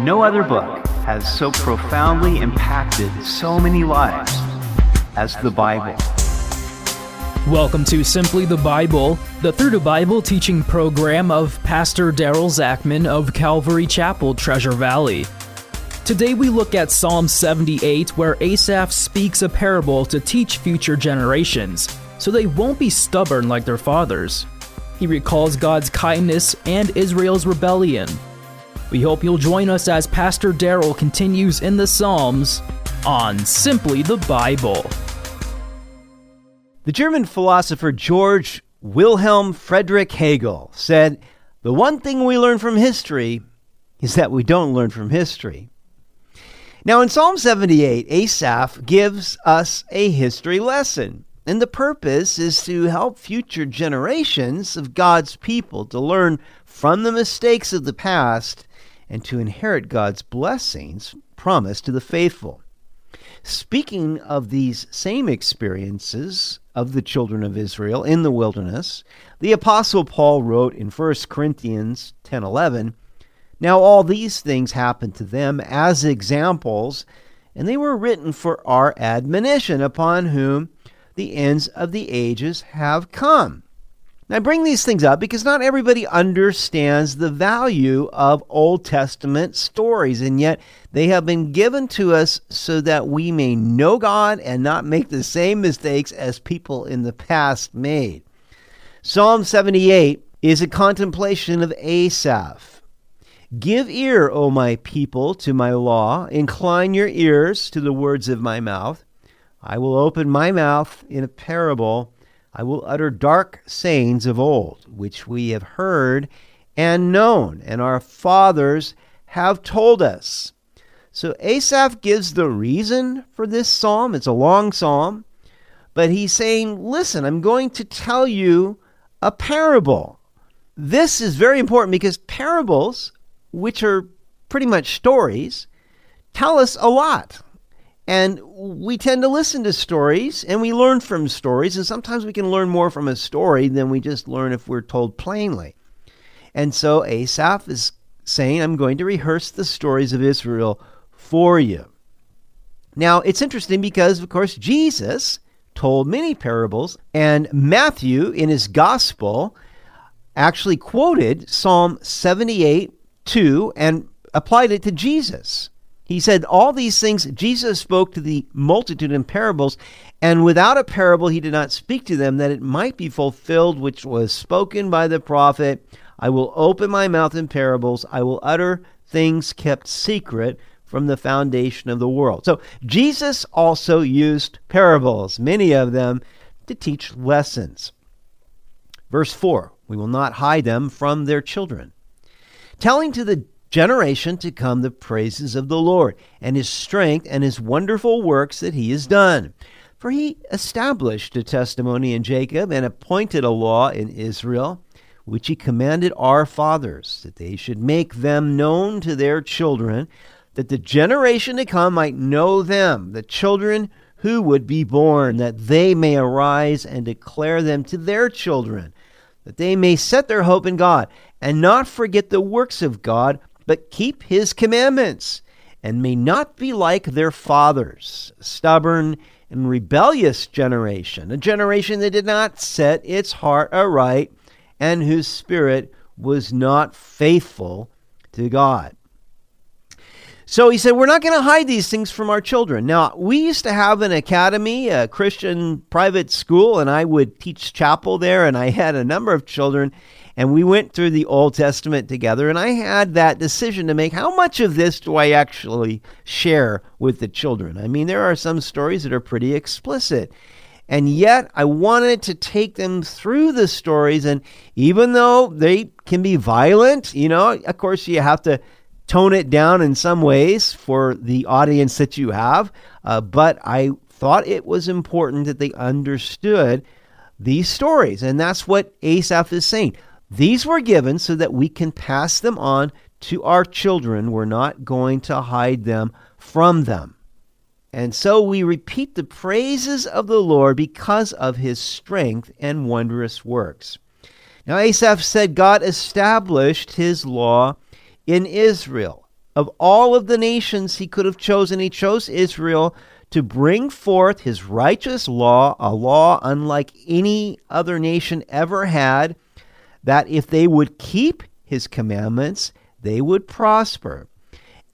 No other book has so profoundly impacted so many lives as the Bible. Welcome to Simply the Bible, the Through the Bible teaching program of Pastor Daryl Zachman of Calvary Chapel, Treasure Valley. Today we look at Psalm 78, where Asaph speaks a parable to teach future generations, so they won't be stubborn like their fathers. He recalls God's kindness and Israel's rebellion. We hope you'll join us as Pastor Daryl continues in the Psalms on Simply the Bible. The German philosopher George Wilhelm Friedrich Hegel said, The one thing we learn from history is that we don't learn from history. Now, in Psalm 78, Asaph gives us a history lesson. And the purpose is to help future generations of God's people to learn from the mistakes of the past and to inherit God's blessings promised to the faithful. Speaking of these same experiences of the children of Israel in the wilderness, the apostle Paul wrote in 1 Corinthians 10:11, "Now all these things happened to them as examples, and they were written for our admonition upon whom the ends of the ages have come." Now, I bring these things up because not everybody understands the value of Old Testament stories, and yet they have been given to us so that we may know God and not make the same mistakes as people in the past made. Psalm 78 is a contemplation of Asaph. Give ear, O my people, to my law. Incline your ears to the words of my mouth. I will open my mouth in a parable. I will utter dark sayings of old, which we have heard and known, and our fathers have told us. So Asaph gives the reason for this psalm. It's a long psalm, but he's saying, Listen, I'm going to tell you a parable. This is very important because parables, which are pretty much stories, tell us a lot. And we tend to listen to stories and we learn from stories. And sometimes we can learn more from a story than we just learn if we're told plainly. And so Asaph is saying, I'm going to rehearse the stories of Israel for you. Now, it's interesting because, of course, Jesus told many parables, and Matthew, in his gospel, actually quoted Psalm 78 2 and applied it to Jesus. He said, All these things Jesus spoke to the multitude in parables, and without a parable he did not speak to them, that it might be fulfilled which was spoken by the prophet I will open my mouth in parables, I will utter things kept secret from the foundation of the world. So Jesus also used parables, many of them, to teach lessons. Verse 4 We will not hide them from their children. Telling to the generation to come the praises of the Lord, and his strength and his wonderful works that he has done. For he established a testimony in Jacob and appointed a law in Israel, which he commanded our fathers, that they should make them known to their children, that the generation to come might know them, the children who would be born, that they may arise and declare them to their children, that they may set their hope in God, and not forget the works of God but keep his commandments, and may not be like their fathers, stubborn and rebellious generation, a generation that did not set its heart aright, and whose spirit was not faithful to God. So he said, We're not going to hide these things from our children. Now, we used to have an academy, a Christian private school, and I would teach chapel there, and I had a number of children and we went through the Old Testament together, and I had that decision to make. How much of this do I actually share with the children? I mean, there are some stories that are pretty explicit. And yet, I wanted to take them through the stories. And even though they can be violent, you know, of course, you have to tone it down in some ways for the audience that you have. Uh, but I thought it was important that they understood these stories. And that's what Asaph is saying. These were given so that we can pass them on to our children. We're not going to hide them from them. And so we repeat the praises of the Lord because of his strength and wondrous works. Now, Asaph said God established his law in Israel, of all of the nations he could have chosen, he chose Israel to bring forth his righteous law, a law unlike any other nation ever had, that if they would keep his commandments, they would prosper.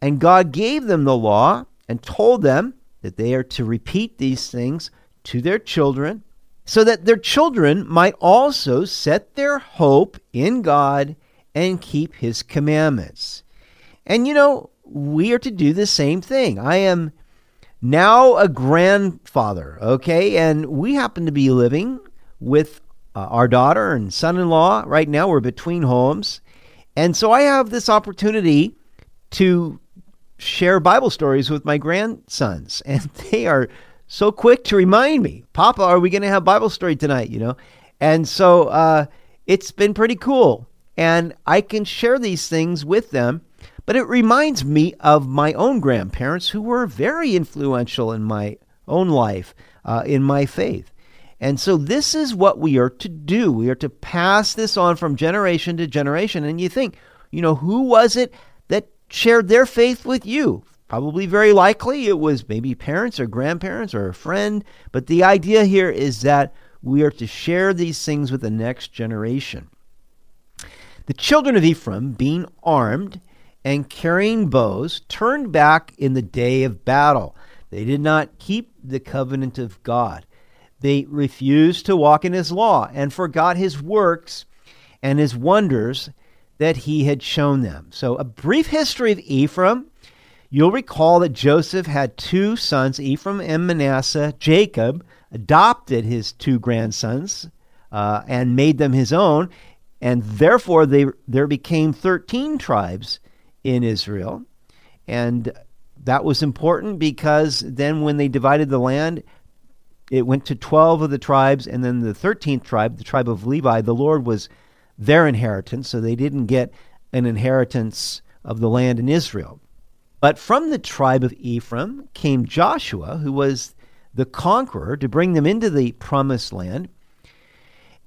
And God gave them the law and told them that they are to repeat these things to their children, so that their children might also set their hope in God and keep his commandments. And you know, we are to do the same thing. I am now a grandfather, okay? And we happen to be living with uh, our daughter and son in law. Right now, we're between homes. And so I have this opportunity to share Bible stories with my grandsons. And they are so quick to remind me, Papa, are we going to have Bible story tonight? You know? And so uh, it's been pretty cool. And I can share these things with them but it reminds me of my own grandparents who were very influential in my own life, uh, in my faith. And so this is what we are to do. We are to pass this on from generation to generation. And you think, you know, who was it that shared their faith with you? Probably very likely it was maybe parents or grandparents or a friend. But the idea here is that we are to share these things with the next generation. The children of Ephraim, being armed, and carrying bows turned back in the day of battle. They did not keep the covenant of God. They refused to walk in his law and forgot his works and his wonders that he had shown them. So, a brief history of Ephraim. You'll recall that Joseph had two sons, Ephraim and Manasseh. Jacob adopted his two grandsons uh, and made them his own, and therefore they, there became 13 tribes in Israel. And that was important because then when they divided the land, it went to 12 of the tribes, and then the 13th tribe, the tribe of Levi, the Lord was their inheritance, so they didn't get an inheritance of the land in Israel. But from the tribe of Ephraim came Joshua, who was the conqueror, to bring them into the promised land.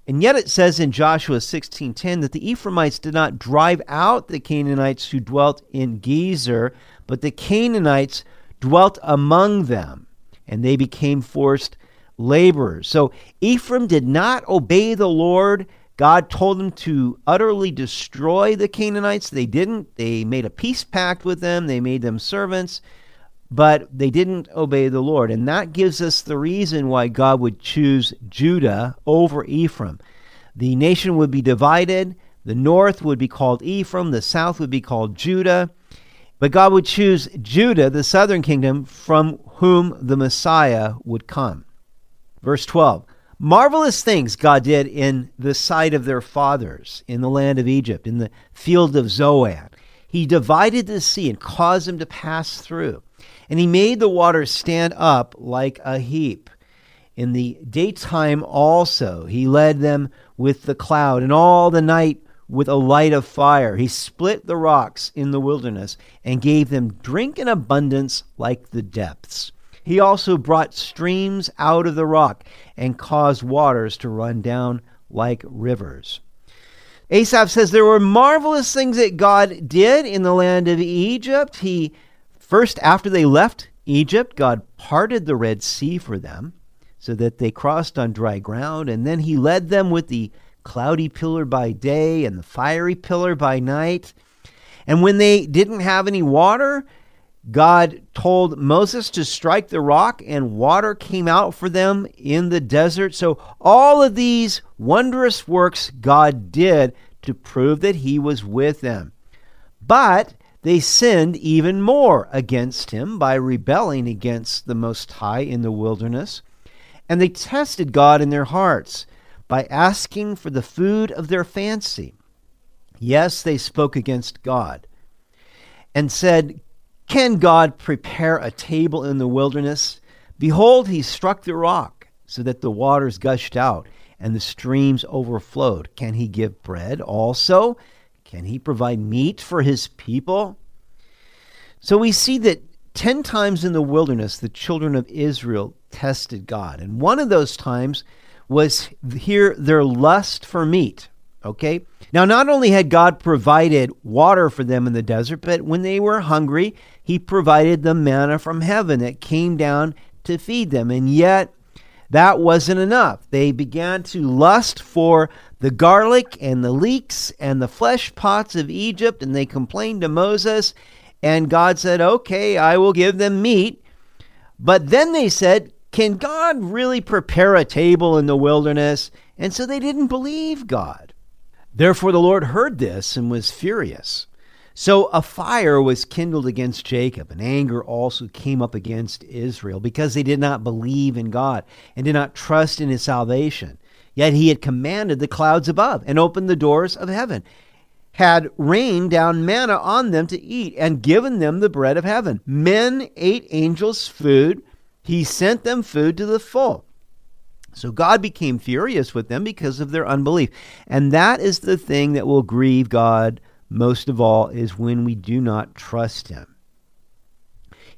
And yet it says in Joshua 16:10 that the Ephraimites did not drive out the Canaanites who dwelt in Gezer, but the Canaanites dwelt among them, and they became forced laborers. So Ephraim did not obey the Lord. God told them to utterly destroy the Canaanites. They didn't. They made a peace pact with them. They made them servants but they didn't obey the Lord. And that gives us the reason why God would choose Judah over Ephraim. The nation would be divided. The north would be called Ephraim, the south would be called Judah. But God would choose Judah, the southern kingdom, from whom the Messiah would come. Verse 12 Marvelous things God did in the sight of their fathers in the land of Egypt, in the field of Zoan. He divided the sea and caused them to pass through. And he made the waters stand up like a heap. In the daytime also he led them with the cloud, and all the night with a light of fire. He split the rocks in the wilderness and gave them drink in abundance like the depths. He also brought streams out of the rock and caused waters to run down like rivers. Asaph says there were marvelous things that God did in the land of Egypt. He First, after they left Egypt, God parted the Red Sea for them so that they crossed on dry ground, and then He led them with the cloudy pillar by day and the fiery pillar by night. And when they didn't have any water, God told Moses to strike the rock, and water came out for them in the desert. So, all of these wondrous works God did to prove that He was with them. But they sinned even more against him by rebelling against the Most High in the wilderness. And they tested God in their hearts by asking for the food of their fancy. Yes, they spoke against God and said, Can God prepare a table in the wilderness? Behold, he struck the rock so that the waters gushed out and the streams overflowed. Can he give bread also? Can he provide meat for his people? So we see that 10 times in the wilderness the children of Israel tested God. And one of those times was here their lust for meat. Okay? Now, not only had God provided water for them in the desert, but when they were hungry, He provided the manna from heaven that came down to feed them. And yet, that wasn't enough. They began to lust for the garlic and the leeks and the flesh pots of Egypt, and they complained to Moses. And God said, Okay, I will give them meat. But then they said, Can God really prepare a table in the wilderness? And so they didn't believe God. Therefore, the Lord heard this and was furious. So a fire was kindled against Jacob, and anger also came up against Israel, because they did not believe in God and did not trust in his salvation. Yet he had commanded the clouds above and opened the doors of heaven, had rained down manna on them to eat, and given them the bread of heaven. Men ate angels' food. He sent them food to the full. So God became furious with them because of their unbelief. And that is the thing that will grieve God most of all is when we do not trust him.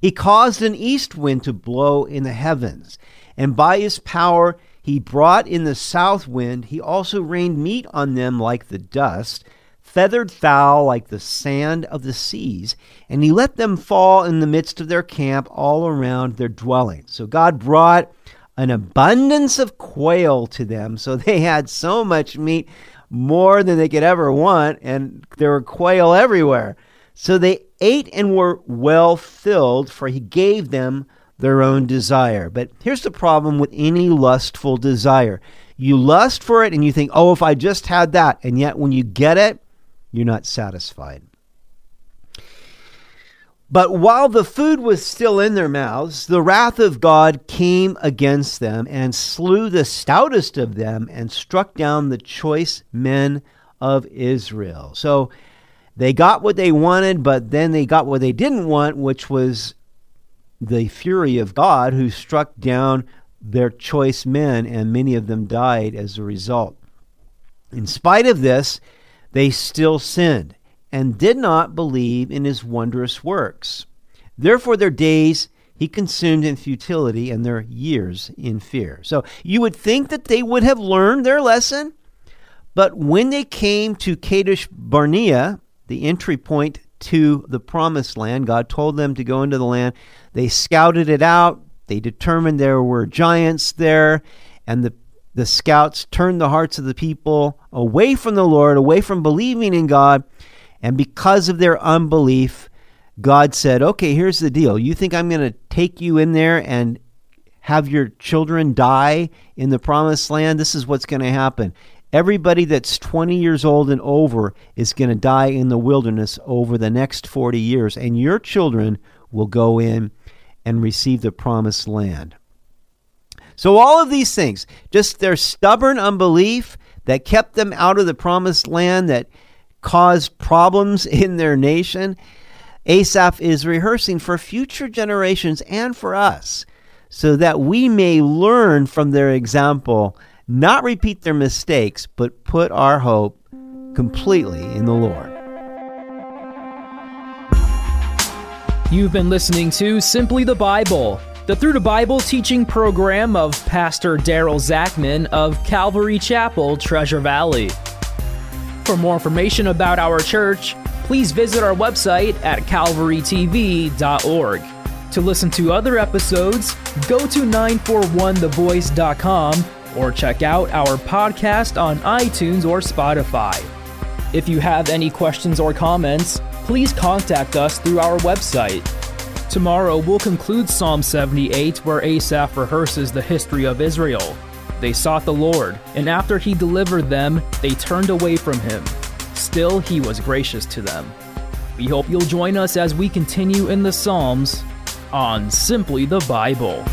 He caused an east wind to blow in the heavens, and by his power he brought in the south wind. He also rained meat on them like the dust, feathered fowl like the sand of the seas, and he let them fall in the midst of their camp all around their dwelling. So God brought an abundance of quail to them, so they had so much meat more than they could ever want, and there were quail everywhere. So they ate and were well filled, for he gave them their own desire. But here's the problem with any lustful desire you lust for it and you think, oh, if I just had that. And yet when you get it, you're not satisfied. But while the food was still in their mouths, the wrath of God came against them and slew the stoutest of them and struck down the choice men of Israel. So they got what they wanted, but then they got what they didn't want, which was the fury of God who struck down their choice men, and many of them died as a result. In spite of this, they still sinned and did not believe in his wondrous works. Therefore, their days he consumed in futility and their years in fear. So you would think that they would have learned their lesson, but when they came to Kadesh Barnea, the entry point to the promised land, God told them to go into the land. They scouted it out. They determined there were giants there, and the the scouts turned the hearts of the people away from the Lord, away from believing in God, and because of their unbelief, God said, okay, here's the deal. You think I'm going to take you in there and have your children die in the promised land? This is what's going to happen. Everybody that's 20 years old and over is going to die in the wilderness over the next 40 years, and your children will go in and receive the promised land. So, all of these things, just their stubborn unbelief that kept them out of the promised land, that caused problems in their nation, Asaph is rehearsing for future generations and for us so that we may learn from their example, not repeat their mistakes, but put our hope completely in the Lord. You've been listening to Simply the Bible, the Through the Bible teaching program of Pastor Daryl Zachman of Calvary Chapel, Treasure Valley. For more information about our church, please visit our website at calvarytv.org. To listen to other episodes, go to 941thevoice.com or check out our podcast on iTunes or Spotify. If you have any questions or comments, please contact us through our website. Tomorrow we'll conclude Psalm 78 where Asaph rehearses the history of Israel. They sought the Lord, and after he delivered them, they turned away from him. Still, he was gracious to them. We hope you'll join us as we continue in the Psalms on Simply the Bible.